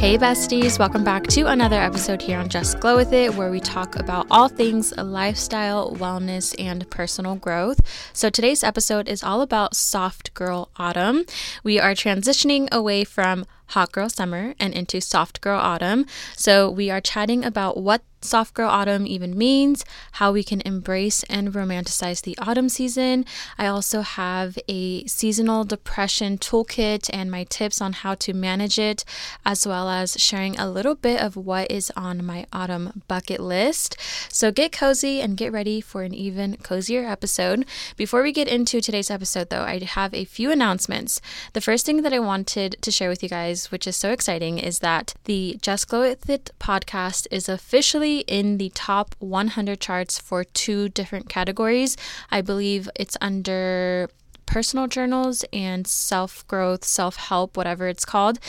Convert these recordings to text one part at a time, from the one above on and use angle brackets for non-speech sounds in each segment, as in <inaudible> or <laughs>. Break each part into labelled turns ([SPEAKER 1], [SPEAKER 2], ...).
[SPEAKER 1] Hey, besties, welcome back to another episode here on Just Glow With It, where we talk about all things lifestyle, wellness, and personal growth. So, today's episode is all about soft girl autumn. We are transitioning away from hot girl summer and into soft girl autumn. So, we are chatting about what soft girl autumn even means, how we can embrace and romanticize the autumn season. I also have a seasonal depression toolkit and my tips on how to manage it, as well as sharing a little bit of what is on my autumn bucket list. So get cozy and get ready for an even cozier episode. Before we get into today's episode, though, I have a few announcements. The first thing that I wanted to share with you guys, which is so exciting, is that the Just Glow With It podcast is officially in the top 100 charts for two different categories. I believe it's under personal journals and self growth, self help, whatever it's called.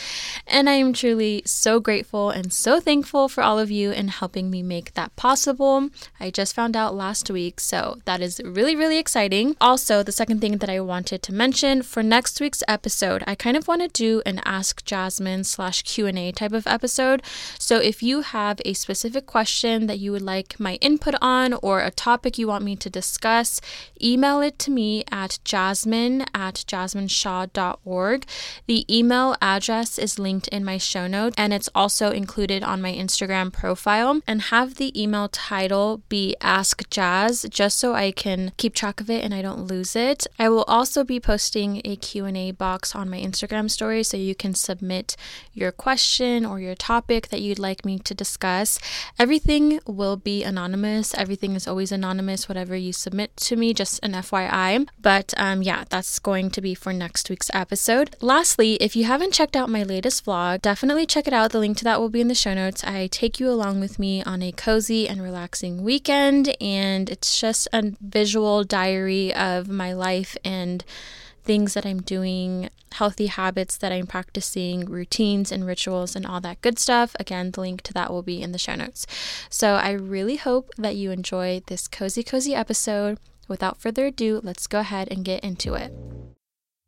[SPEAKER 1] And I am truly so grateful and so thankful for all of you in helping me make that possible. I just found out last week, so that is really, really exciting. Also, the second thing that I wanted to mention for next week's episode, I kind of want to do an Ask Jasmine slash Q&A type of episode. So if you have a specific question that you would like my input on or a topic you want me to discuss, email it to me at jasmine jasmine at jasmineshaw.org. The email address is linked in my show notes and it's also included on my Instagram profile. And have the email title be Ask Jazz just so I can keep track of it and I don't lose it. I will also be posting a Q&A box on my Instagram story so you can submit your question or your topic that you'd like me to discuss. Everything will be anonymous. Everything is always anonymous whatever you submit to me just an FYI. But um yeah, that's going to be for next week's episode. Lastly, if you haven't checked out my latest vlog, definitely check it out. The link to that will be in the show notes. I take you along with me on a cozy and relaxing weekend, and it's just a visual diary of my life and things that I'm doing, healthy habits that I'm practicing, routines and rituals, and all that good stuff. Again, the link to that will be in the show notes. So I really hope that you enjoy this cozy, cozy episode. Without further ado, let's go ahead and get into it.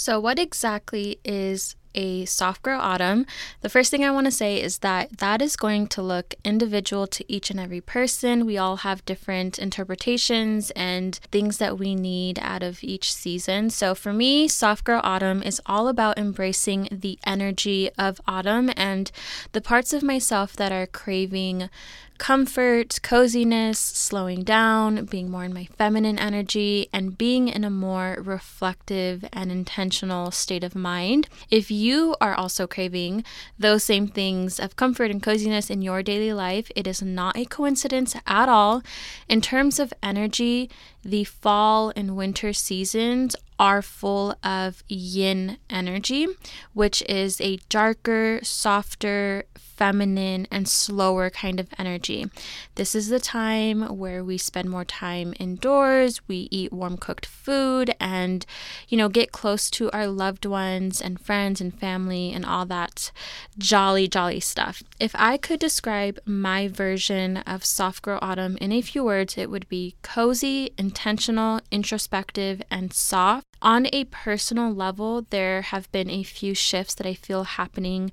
[SPEAKER 1] So, what exactly is a soft girl autumn, the first thing I want to say is that that is going to look individual to each and every person. We all have different interpretations and things that we need out of each season. So for me, soft girl autumn is all about embracing the energy of autumn and the parts of myself that are craving comfort, coziness, slowing down, being more in my feminine energy, and being in a more reflective and intentional state of mind. If you are also craving those same things of comfort and coziness in your daily life, it is not a coincidence at all. In terms of energy, the fall and winter seasons are full of yin energy, which is a darker, softer, feminine, and slower kind of energy. This is the time where we spend more time indoors, we eat warm cooked food, and, you know, get close to our loved ones and friends and family and all that jolly, jolly stuff. If I could describe my version of Soft Girl Autumn in a few words, it would be cozy, intentional, introspective, and soft. On a personal level, there have been a few shifts that I feel happening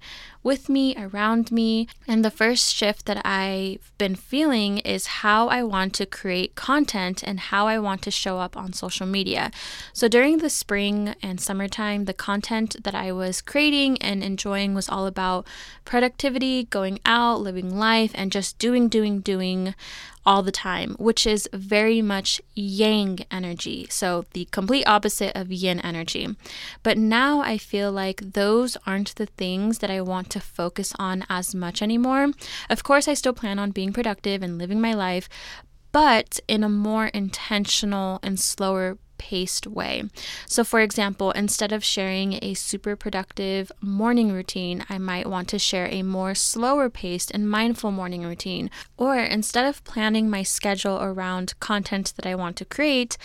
[SPEAKER 1] with me, around me. And the first shift that I've been feeling is how I want to create content and how I want to show up on social media. So during the spring and summertime, the content that I was creating and enjoying was all about productivity, going out, living life, and just doing, doing, doing all the time, which is very much yang energy. So, the complete opposite of yin energy. But now I feel like those aren't the things that I want to focus on as much anymore. Of course, I still plan on being productive and living my life, but in a more intentional and slower paced way. So, for example, instead of sharing a super productive morning routine, I might want to share a more slower paced and mindful morning routine. Or instead of planning my schedule around content that I want to create,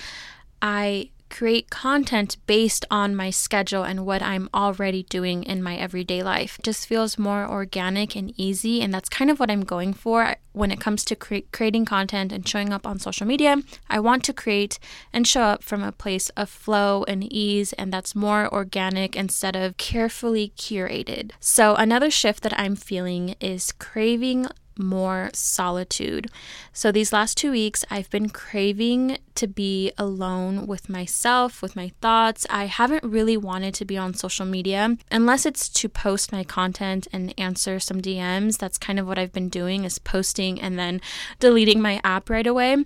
[SPEAKER 1] I create content based on my schedule and what I'm already doing in my everyday life. It just feels more organic and easy, and that's kind of what I'm going for when it comes to cre- creating content and showing up on social media. I want to create and show up from a place of flow and ease, and that's more organic instead of carefully curated. So, another shift that I'm feeling is craving more solitude. So, these last two weeks, I've been craving to be alone with myself, with my thoughts. I haven't really wanted to be on social media unless it's to post my content and answer some DMs. That's kind of what I've been doing is posting and then deleting my app right away.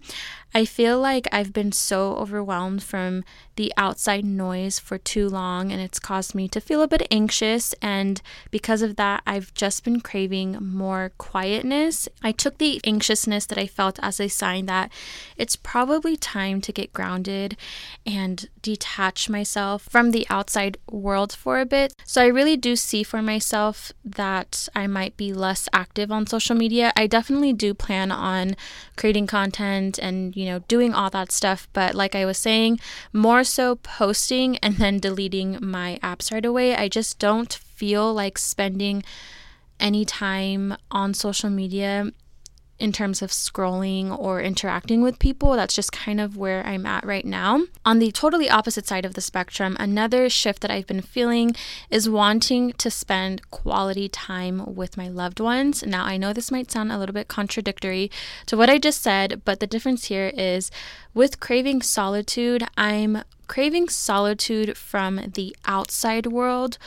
[SPEAKER 1] I feel like I've been so overwhelmed from the outside noise for too long, and it's caused me to feel a bit anxious. And because of that, I've just been craving more quietness. I took the anxiousness that I felt as a sign that it's probably time to get grounded and detach myself from the outside world for a bit. So I really do see for myself that I might be less active on social media. I definitely do plan on creating content and, you know, doing all that stuff. But like I was saying, more so posting and then deleting my apps right away. I just don't feel like spending any time on social media in terms of scrolling or interacting with people. That's just kind of where I'm at right now. On the totally opposite side of the spectrum, another shift that I've been feeling is wanting to spend quality time with my loved ones. Now, I know this might sound a little bit contradictory to what I just said, but the difference here is with craving solitude, I'm craving solitude from the outside world,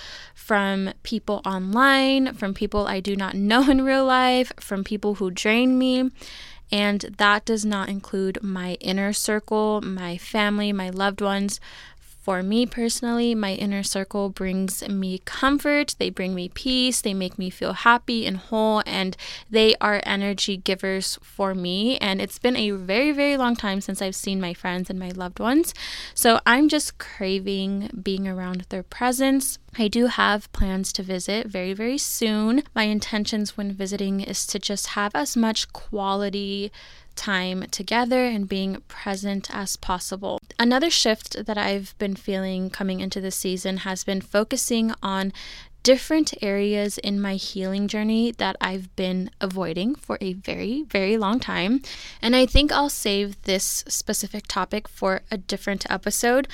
[SPEAKER 1] from people online, from people I do not know in real life, from people who drain me. And that does not include my inner circle, my family, my loved ones, for me personally, my inner circle brings me comfort, they bring me peace, they make me feel happy and whole, and they are energy givers for me. And it's been a very, very long time since I've seen my friends and my loved ones. So I'm just craving being around their presence. I do have plans to visit very, very soon. My intentions when visiting is to just have as much quality time together and being present as possible. Another shift that I've been feeling coming into this season has been focusing on different areas in my healing journey that I've been avoiding for a very, very long time. And I think I'll save this specific topic for a different episode.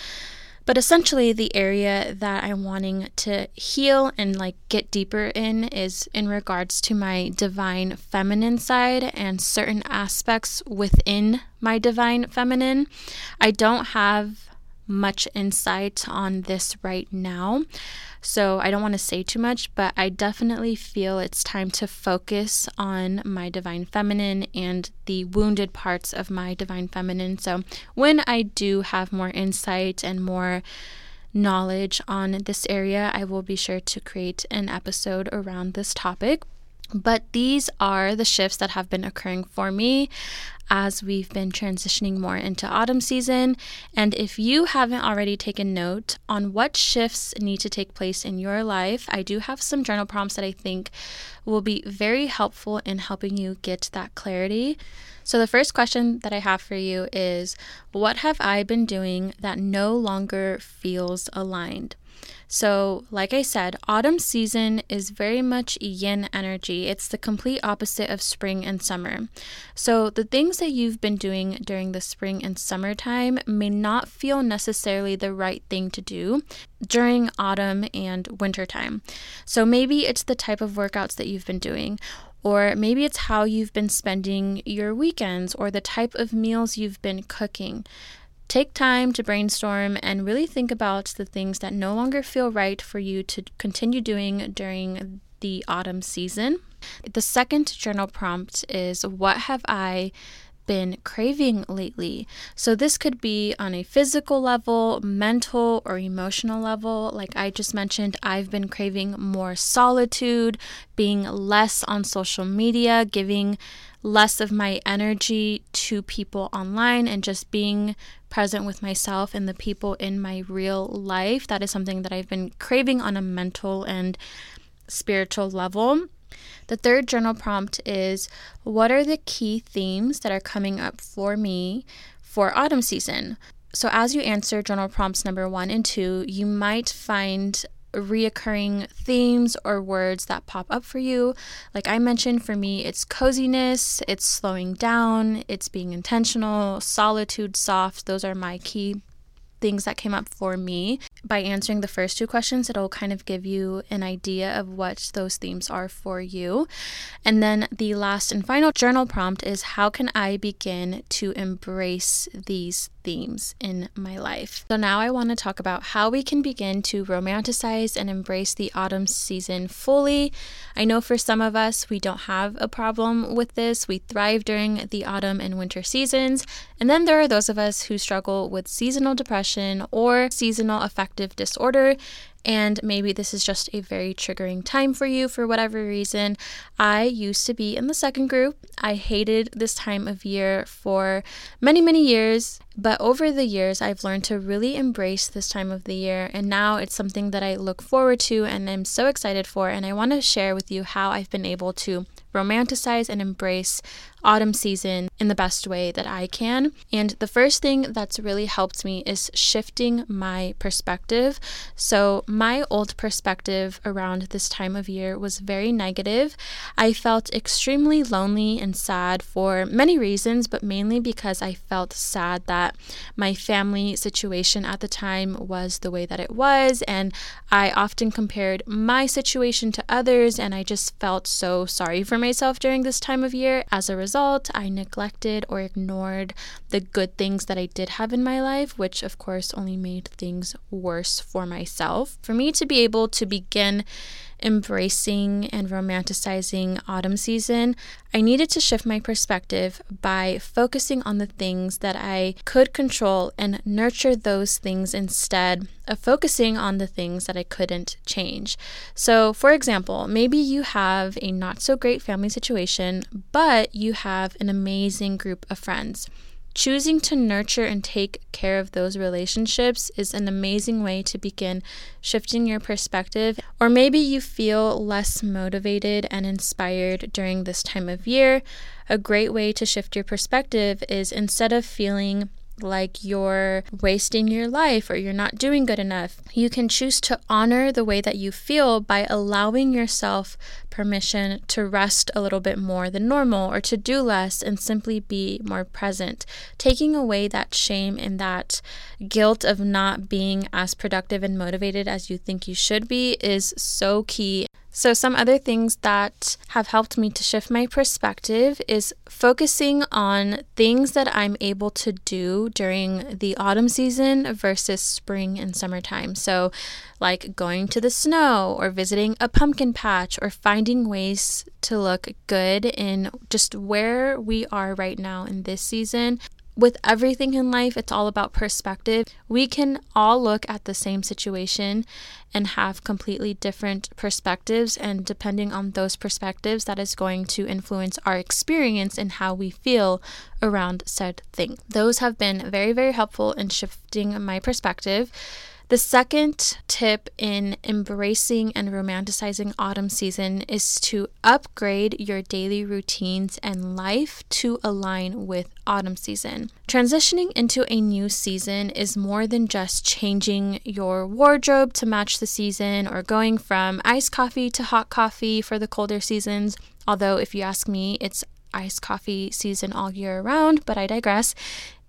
[SPEAKER 1] But essentially, the area that I'm wanting to heal and like get deeper in is in regards to my divine feminine side and certain aspects within my divine feminine. I don't have much insight on this right now. So I don't want to say too much, but I definitely feel it's time to focus on my divine feminine and the wounded parts of my divine feminine. So when I do have more insight and more knowledge on this area, I will be sure to create an episode around this topic. But these are the shifts that have been occurring for me as we've been transitioning more into autumn season. And if you haven't already taken note on what shifts need to take place in your life, I do have some journal prompts that I think will be very helpful in helping you get that clarity. So, the first question that I have for you is What have I been doing that no longer feels aligned? So, like I said, autumn season is very much yin energy. It's the complete opposite of spring and summer. So, the things that you've been doing during the spring and summertime may not feel necessarily the right thing to do during autumn and winter time. So, maybe it's the type of workouts that you've been doing, or maybe it's how you've been spending your weekends or the type of meals you've been cooking. Take time to brainstorm and really think about the things that no longer feel right for you to continue doing during the autumn season. The second journal prompt is What have I been craving lately? So, this could be on a physical level, mental, or emotional level. Like I just mentioned, I've been craving more solitude, being less on social media, giving less of my energy to people online and just being present with myself and the people in my real life. That is something that I've been craving on a mental and spiritual level. The third journal prompt is What are the key themes that are coming up for me for autumn season? So, as you answer journal prompts number one and two, you might find reoccurring themes or words that pop up for you. Like I mentioned, for me, it's coziness, it's slowing down, it's being intentional, solitude, soft. Those are my key things that came up for me. By answering the first two questions, it'll kind of give you an idea of what those themes are for you. And then the last and final journal prompt is How can I begin to embrace these themes in my life. So, now I want to talk about how we can begin to romanticize and embrace the autumn season fully. I know for some of us, we don't have a problem with this. We thrive during the autumn and winter seasons. And then there are those of us who struggle with seasonal depression or seasonal affective disorder and maybe this is just a very triggering time for you for whatever reason. I used to be in the second group. I hated this time of year for many, many years, but over the years, I've learned to really embrace this time of the year, and now it's something that I look forward to and I'm so excited for. And I want to share with you how I've been able to romanticize and embrace autumn season in the best way that I can. And the first thing that's really helped me is shifting my perspective. So, my old perspective around this time of year was very negative. I felt extremely lonely and sad for many reasons, but mainly because I felt sad that my family situation at the time was the way that it was. And I often compared my situation to others, and I just felt so sorry for myself during this time of year. As a result, I neglected or ignored the good things that I did have in my life, which of course only made things worse for myself. For me to be able to begin embracing and romanticizing autumn season, I needed to shift my perspective by focusing on the things that I could control and nurture those things instead of focusing on the things that I couldn't change. So, for example, maybe you have a not so great family situation, but you have an amazing group of friends. Choosing to nurture and take care of those relationships is an amazing way to begin shifting your perspective. Or maybe you feel less motivated and inspired during this time of year. A great way to shift your perspective is instead of feeling like you're wasting your life or you're not doing good enough. You can choose to honor the way that you feel by allowing yourself permission to rest a little bit more than normal or to do less and simply be more present. Taking away that shame and that guilt of not being as productive and motivated as you think you should be is so key so, some other things that have helped me to shift my perspective is focusing on things that I'm able to do during the autumn season versus spring and summertime. So, like going to the snow or visiting a pumpkin patch or finding ways to look good in just where we are right now in this season with everything in life, it's all about perspective. We can all look at the same situation and have completely different perspectives. And depending on those perspectives, that is going to influence our experience and how we feel around said thing. Those have been very, very helpful in shifting my perspective. The second tip in embracing and romanticizing autumn season is to upgrade your daily routines and life to align with autumn season. Transitioning into a new season is more than just changing your wardrobe to match the season or going from iced coffee to hot coffee for the colder seasons. Although, if you ask me, it's iced coffee season all year round, but I digress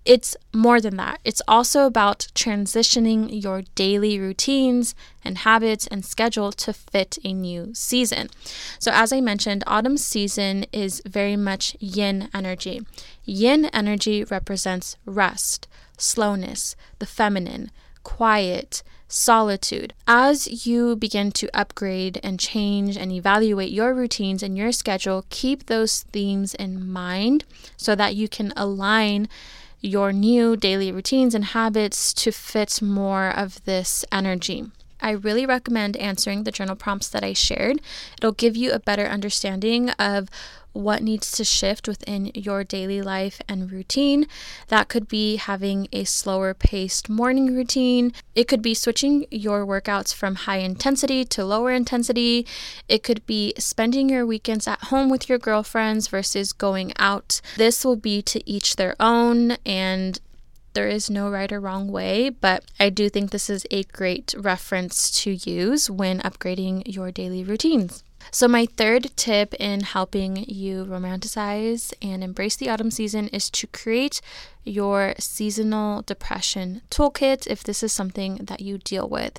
[SPEAKER 1] it's more than that. It's also about transitioning your daily routines and habits and schedule to fit a new season. So, as I mentioned, autumn season is very much yin energy. Yin energy represents rest, slowness, the feminine, quiet, solitude. As you begin to upgrade and change and evaluate your routines and your schedule, keep those themes in mind so that you can align your new daily routines and habits to fit more of this energy. I really recommend answering the journal prompts that I shared. It'll give you a better understanding of what needs to shift within your daily life and routine. That could be having a slower paced morning routine. It could be switching your workouts from high intensity to lower intensity. It could be spending your weekends at home with your girlfriends versus going out. This will be to each their own and there is no right or wrong way, but I do think this is a great reference to use when upgrading your daily routines. So, my third tip in helping you romanticize and embrace the autumn season is to create your seasonal depression toolkit if this is something that you deal with.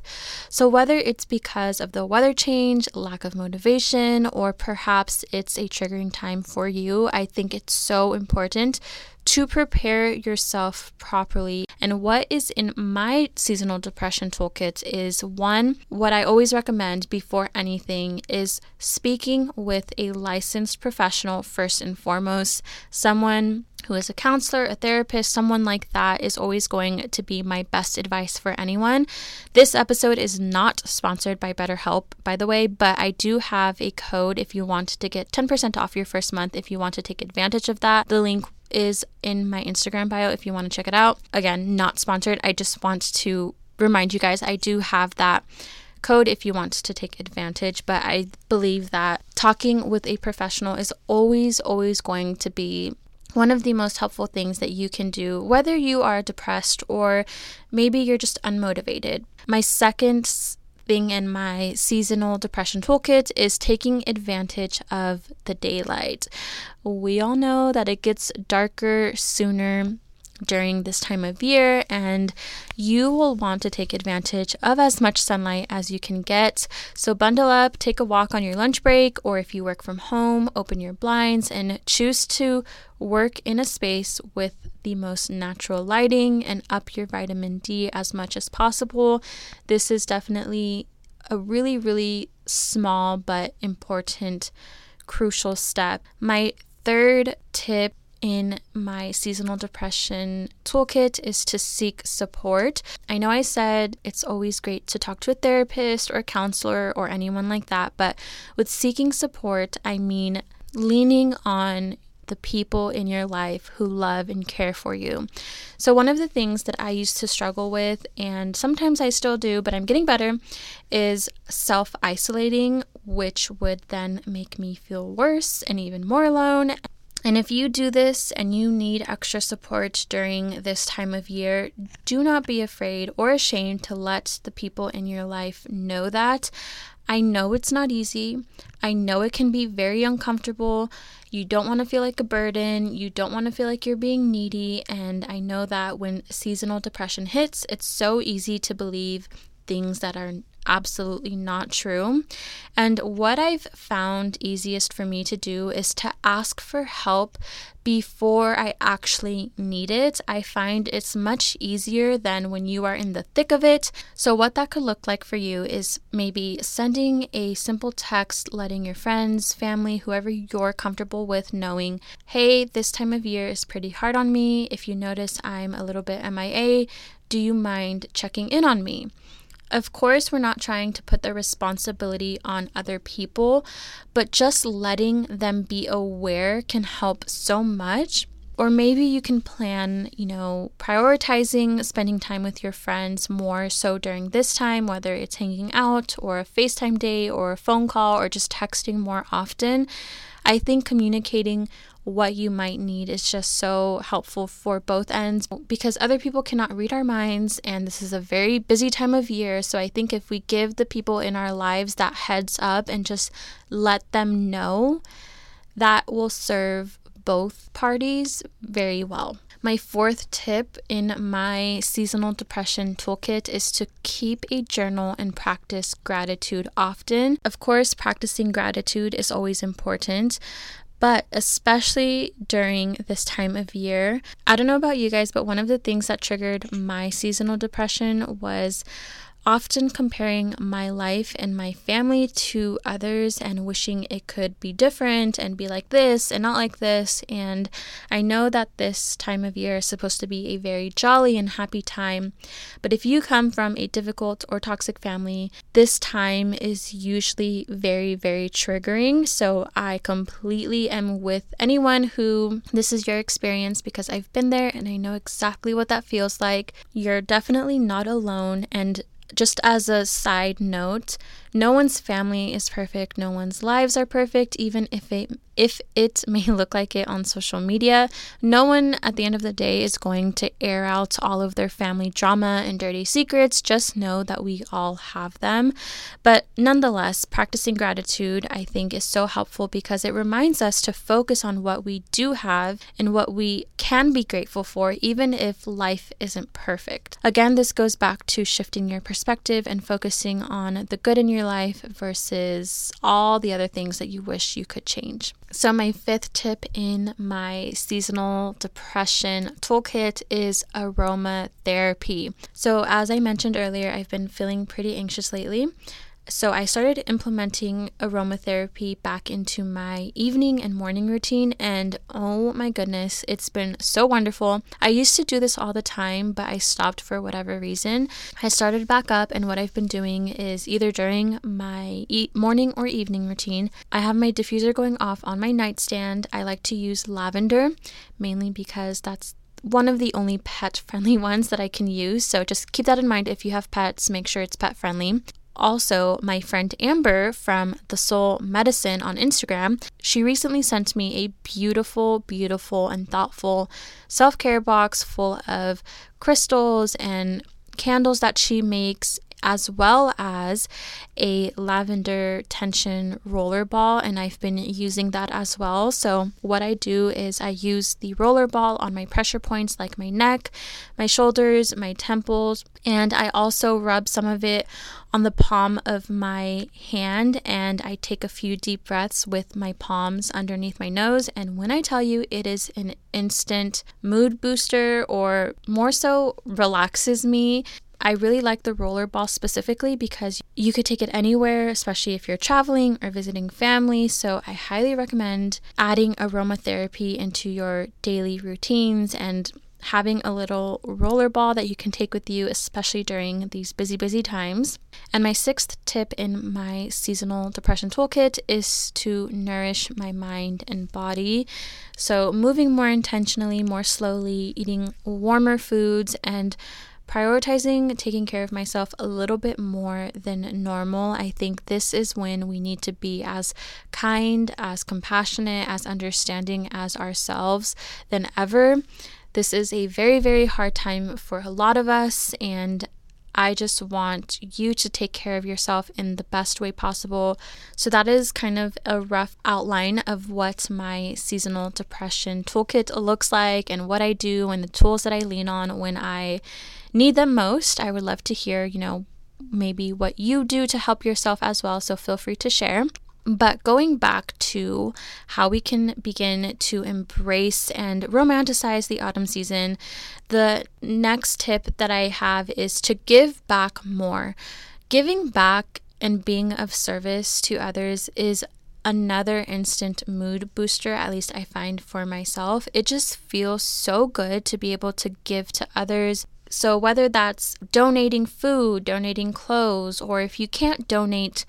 [SPEAKER 1] So, whether it's because of the weather change, lack of motivation, or perhaps it's a triggering time for you, I think it's so important to prepare yourself properly. And what is in my seasonal depression toolkit is one, what I always recommend before anything is speaking with a licensed professional first and foremost, someone who is a counselor, a therapist, someone like that is always going to be my best advice for anyone. This episode is not sponsored by BetterHelp, by the way, but I do have a code if you want to get 10% off your first month if you want to take advantage of that. The link is in my Instagram bio if you want to check it out. Again, not sponsored. I just want to remind you guys I do have that code if you want to take advantage, but I believe that talking with a professional is always, always going to be one of the most helpful things that you can do, whether you are depressed or maybe you're just unmotivated. My second thing in my seasonal depression toolkit is taking advantage of the daylight. We all know that it gets darker sooner during this time of year, and you will want to take advantage of as much sunlight as you can get. So, bundle up, take a walk on your lunch break, or if you work from home, open your blinds and choose to work in a space with the most natural lighting and up your vitamin D as much as possible. This is definitely a really, really small but important, crucial step. My third tip in my seasonal depression toolkit is to seek support. I know I said it's always great to talk to a therapist or a counselor or anyone like that, but with seeking support, I mean leaning on the people in your life who love and care for you. So, one of the things that I used to struggle with, and sometimes I still do, but I'm getting better, is self isolating, which would then make me feel worse and even more alone And if you do this and you need extra support during this time of year, do not be afraid or ashamed to let the people in your life know that. I know it's not easy. I know it can be very uncomfortable. You don't want to feel like a burden. You don't want to feel like you're being needy. And I know that when seasonal depression hits, it's so easy to believe things that are absolutely not true. And what I've found easiest for me to do is to ask for help before I actually need it. I find it's much easier than when you are in the thick of it. So, what that could look like for you is maybe sending a simple text, letting your friends, family, whoever you're comfortable with knowing, hey, this time of year is pretty hard on me. If you notice I'm a little bit MIA, do you mind checking in on me? Of course, we're not trying to put the responsibility on other people, but just letting them be aware can help so much. Or maybe you can plan, you know, prioritizing spending time with your friends more so during this time, whether it's hanging out or a FaceTime day or a phone call or just texting more often. I think communicating what you might need is just so helpful for both ends because other people cannot read our minds and this is a very busy time of year. So I think if we give the people in our lives that heads up and just let them know, that will serve both parties very well. My fourth tip in my seasonal depression toolkit is to keep a journal and practice gratitude often. Of course, practicing gratitude is always important, but especially during this time of year. I don't know about you guys, but one of the things that triggered my seasonal depression was often comparing my life and my family to others and wishing it could be different and be like this and not like this. And I know that this time of year is supposed to be a very jolly and happy time, but if you come from a difficult or toxic family, this time is usually very, very triggering. So I completely am with anyone who this is your experience because I've been there and I know exactly what that feels like. You're definitely not alone. And just as a side note, no one's family is perfect, no one's lives are perfect, even if it if it <laughs> may look like it on social media. No one at the end of the day is going to air out all of their family drama and dirty secrets. Just know that we all have them. But nonetheless, practicing gratitude, I think, is so helpful because it reminds us to focus on what we do have and what we can be grateful for, even if life isn't perfect. Again, this goes back to shifting your perspective and focusing on the good in your life versus all the other things that you wish you could change. So, my fifth tip in my seasonal depression toolkit is aromatherapy. So, as I mentioned earlier, I've been feeling pretty anxious lately. So I started implementing aromatherapy back into my evening and morning routine, and oh my goodness, it's been so wonderful. I used to do this all the time, but I stopped for whatever reason. I started back up, and what I've been doing is either during my e- morning or evening routine, I have my diffuser going off on my nightstand. I like to use lavender mainly because that's one of the only pet friendly <laughs> ones that I can use. So just keep that in mind if you have pets, make sure it's pet friendly also my friend Amber from The Soul Medicine on Instagram, she recently sent me a beautiful, beautiful, and thoughtful self care box full of crystals and candles that she makes as well as a lavender tension roller ball, and I've been using that as well. So, what I do is I use the roller ball on my pressure points like my neck, my shoulders, my temples, and I also rub some of it on the palm of my hand and I take a few deep breaths with my palms underneath my nose. And when I tell you it is an instant mood booster or more so relaxes me, I really like the rollerball specifically because you could take it anywhere, especially if you're traveling or visiting family. So I highly recommend adding aromatherapy into your daily routines and having a little roller ball that you can take with you, especially during these busy, busy times. And my sixth tip in my seasonal depression toolkit is to nourish my mind and body. So, moving more intentionally, more slowly, eating warmer foods, and prioritizing taking care of myself a little bit more than normal. I think this is when we need to be as kind, as compassionate, as understanding as ourselves than ever. This is a very, very hard time for a lot of us, and I just want you to take care of yourself in the best way possible. So, that is kind of a rough outline of what my seasonal depression toolkit looks like and what I do and the tools that I lean on when I need them most. I would love to hear, you know, maybe what you do to help yourself as well. So, feel free to share. But going back to how we can begin to embrace and romanticize the autumn season, the next tip that I have is to give back more. Giving back and being of service to others is another instant mood booster, at least I find for myself. It just feels so good to be able to give to others. So, whether that's donating food, donating clothes, or if you can't donate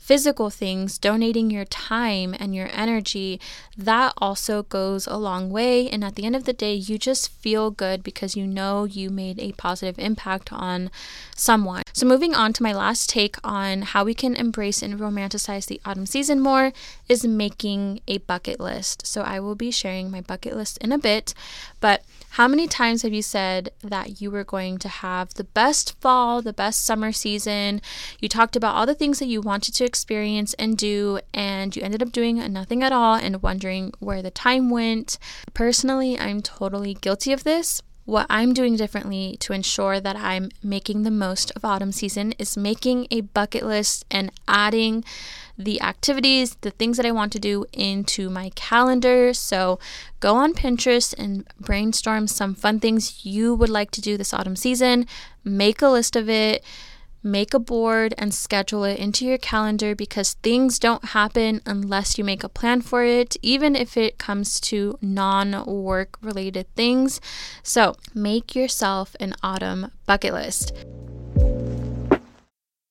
[SPEAKER 1] physical things, donating your time and your energy, that also goes a long way. And at the end of the day, you just feel good because you know you made a positive impact on someone. So, moving on to my last take on how we can embrace and romanticize the autumn season more is making a bucket list. So, I will be sharing my bucket list in a bit, but how many times have you said that you were going to have the best fall, the best summer season? You talked about all the things that you wanted to experience and do, and you ended up doing nothing at all and wondering where the time went. Personally, I'm totally guilty of this. What I'm doing differently to ensure that I'm making the most of autumn season is making a bucket list and adding the activities, the things that I want to do into my calendar. So go on Pinterest and brainstorm some fun things you would like to do this autumn season. Make a list of it. Make a board and schedule it into your calendar because things don't happen unless you make a plan for it, even if it comes to non work related things. So, make yourself an autumn bucket list.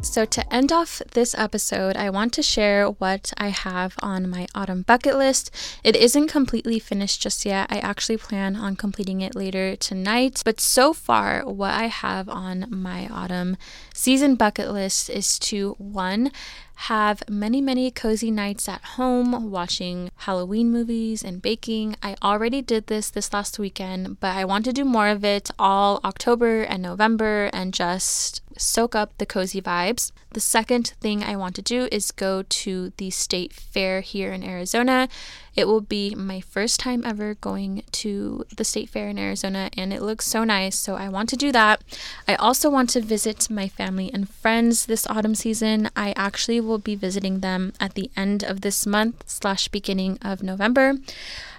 [SPEAKER 1] So, to end off this episode, I want to share what I have on my autumn bucket list. It isn't completely finished just yet. I actually plan on completing it later tonight. But so far, what I have on my autumn season bucket list is to one, have many, many cozy nights at home watching Halloween movies and baking. I already did this this last weekend, but I want to do more of it all October and November and just soak up the cozy vibes. The second thing I want to do is go to the state fair here in Arizona. It will be my first time ever going to the state fair in Arizona, and it looks so nice. So I want to do that. I also want to visit my family and friends this autumn season. I actually will be visiting them at the end of this month slash beginning of November.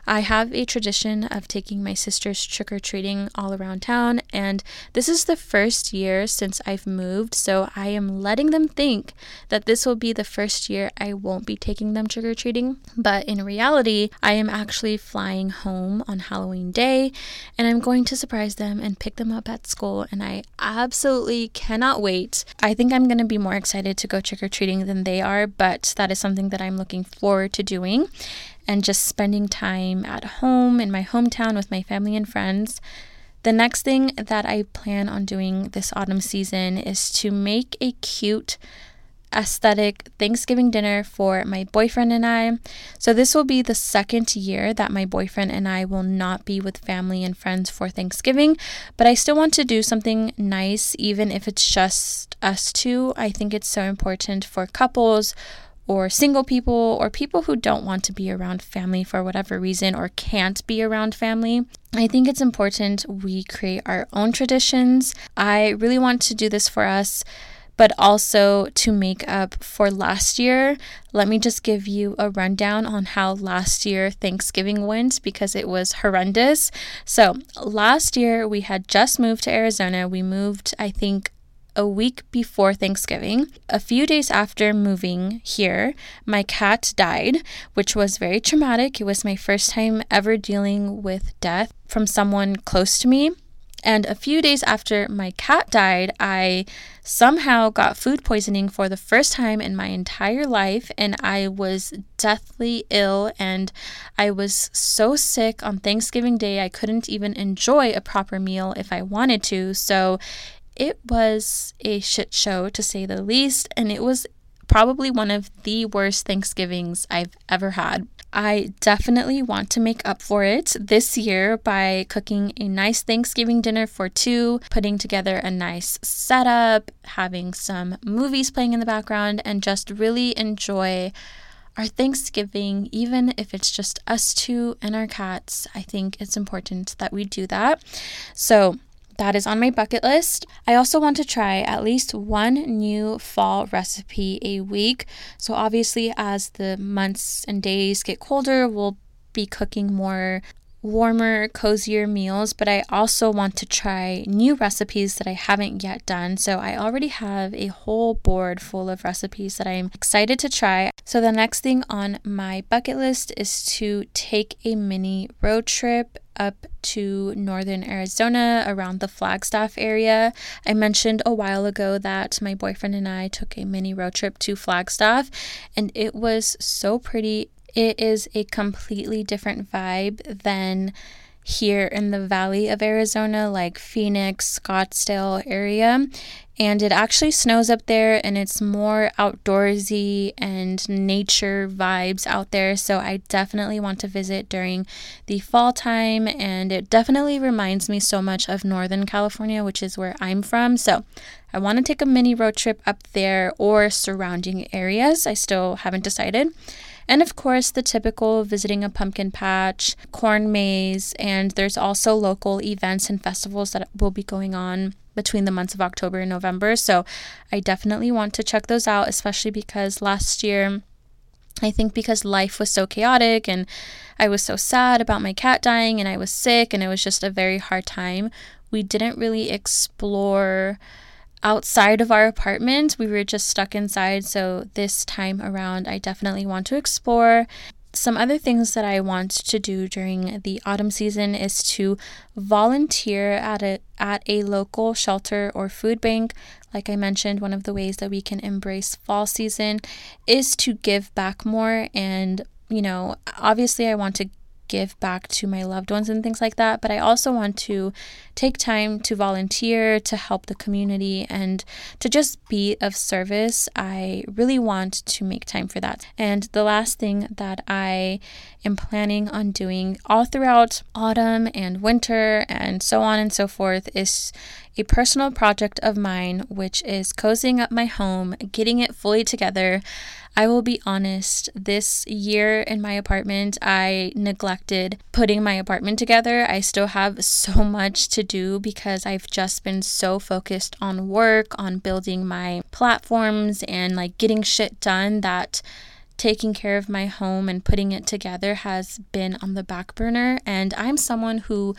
[SPEAKER 1] I have a tradition of taking my sisters trick or treating all around town, and this is the first year since I've moved, so I am letting them think that this will be the first year I won't be taking them trick or treating. But in reality, I am actually flying home on Halloween Day, and I'm going to surprise them and pick them up at school, and I absolutely cannot wait. I think I'm going to be more excited to go trick or treating than they are, but that is something that I'm looking forward to doing and just spending time at home in my hometown with my family and friends. The next thing that I plan on doing this autumn season is to make a cute aesthetic Thanksgiving dinner for my boyfriend and I. So, this will be the second year that my boyfriend and I will not be with family and friends for Thanksgiving, but I still want to do something nice, even if it's just us two. I think it's so important for couples or single people or people who don't want to be around family for whatever reason or can't be around family. I think it's important we create our own traditions. I really want to do this for us but also to make up for last year. Let me just give you a rundown on how last year Thanksgiving went because it was horrendous. So, last year we had just moved to Arizona. We moved, I think, a week before Thanksgiving. A few days after moving here, my cat died, which was very traumatic. It was my first time ever dealing with death from someone close to me. And a few days after my cat died, I somehow got food poisoning for the first time in my entire life. And I was deathly ill. And I was so sick on Thanksgiving Day, I couldn't even enjoy a proper meal if I wanted to. So it was a shit show to say the least, and it was probably one of the worst Thanksgivings I've ever had. I definitely want to make up for it this year by cooking a nice Thanksgiving dinner for two, putting together a nice setup, having some movies playing in the background, and just really enjoy our Thanksgiving, even if it's just us two and our cats. I think it's important that we do that. So, that is on my bucket list. I also want to try at least one new fall recipe a week. So, obviously, as the months and days get colder, we'll be cooking more warmer, cozier meals, but I also want to try new recipes that I haven't yet done. So I already have a whole board full of recipes that I'm excited to try. So the next thing on my bucket list is to take a mini road trip up to northern Arizona around the Flagstaff area. I mentioned a while ago that my boyfriend and I took a mini road trip to Flagstaff, and it was so pretty. It is a completely different vibe than here in the valley of Arizona, like Phoenix, Scottsdale area. And it actually snows up there and it's more outdoorsy and nature vibes out there. So I definitely want to visit during the fall time. And it definitely reminds me so much of Northern California, which is where I'm from. So I want to take a mini road trip up there or surrounding areas. I still haven't decided. And of course, the typical visiting a pumpkin patch, corn maze, and there's also local events and festivals that will be going on between the months of October and November. So I definitely want to check those out, especially because last year, I think because life was so chaotic and I was so sad about my cat dying and I was sick and it was just a very hard time, we didn't really explore outside of our apartment. We were just stuck inside. So this time around, I definitely want to explore. Some other things that I want to do during the autumn season is to volunteer at a at a local shelter or food bank. Like I mentioned, one of the ways that we can embrace fall season is to give back more and you know, obviously I want to give back to my loved ones and things like that. But I also want to take time to volunteer, to help the community, and to just be of service. I really want to make time for that. And the last thing that I am planning on doing all throughout autumn and winter and so on and so forth is a personal project of mine, which is cozying up my home, getting it fully together. I will be honest, this year in my apartment, I neglected putting my apartment together. I still have so much to do because I've just been so focused on work, on building my platforms, and like getting shit done that taking care of my home and putting it together has been on the back burner. And I'm someone who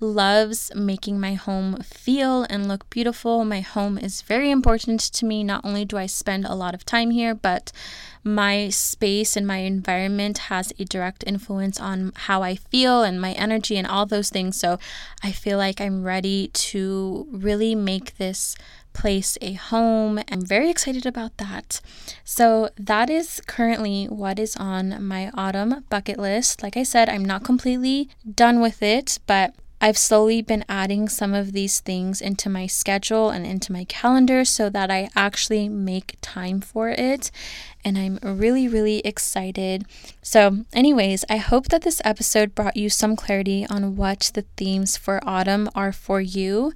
[SPEAKER 1] loves making my home feel and look beautiful. My home is very important to me. Not only do I spend a lot of time here, but my space and my environment has a direct influence on how I feel and my energy and all those things. So I feel like I'm ready to really make this place a home. I'm very excited about that. So, that is currently what is on my autumn bucket list. Like I said, I'm not completely done with it, but I've slowly been adding some of these things into my schedule and into my calendar so that I actually make time for it. And I'm really, really excited. So, anyways, I hope that this episode brought you some clarity on what the themes for autumn are for you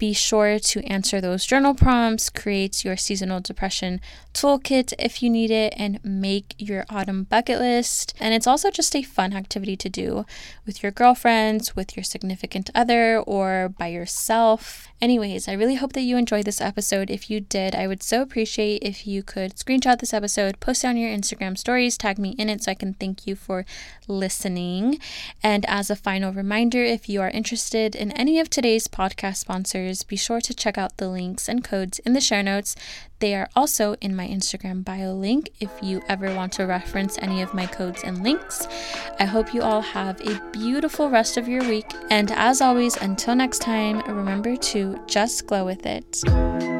[SPEAKER 1] be sure to answer those journal prompts, create your seasonal depression toolkit if you need it, and make your autumn bucket list. And it's also just a fun activity to do with your girlfriends, with your significant other, or by yourself. Anyways, I really hope that you enjoyed this episode. If you did, I would so appreciate if you could screenshot this episode, post it on your Instagram stories, tag me in it so I can thank you for listening. And as a final reminder, if you are interested in any of today's podcast sponsors, be sure to check out the links and codes in the show notes. They are also in my Instagram bio link if you ever want to reference any of my codes and links. I hope you all have a beautiful rest of your week. And as always, until next time, remember to just glow with it.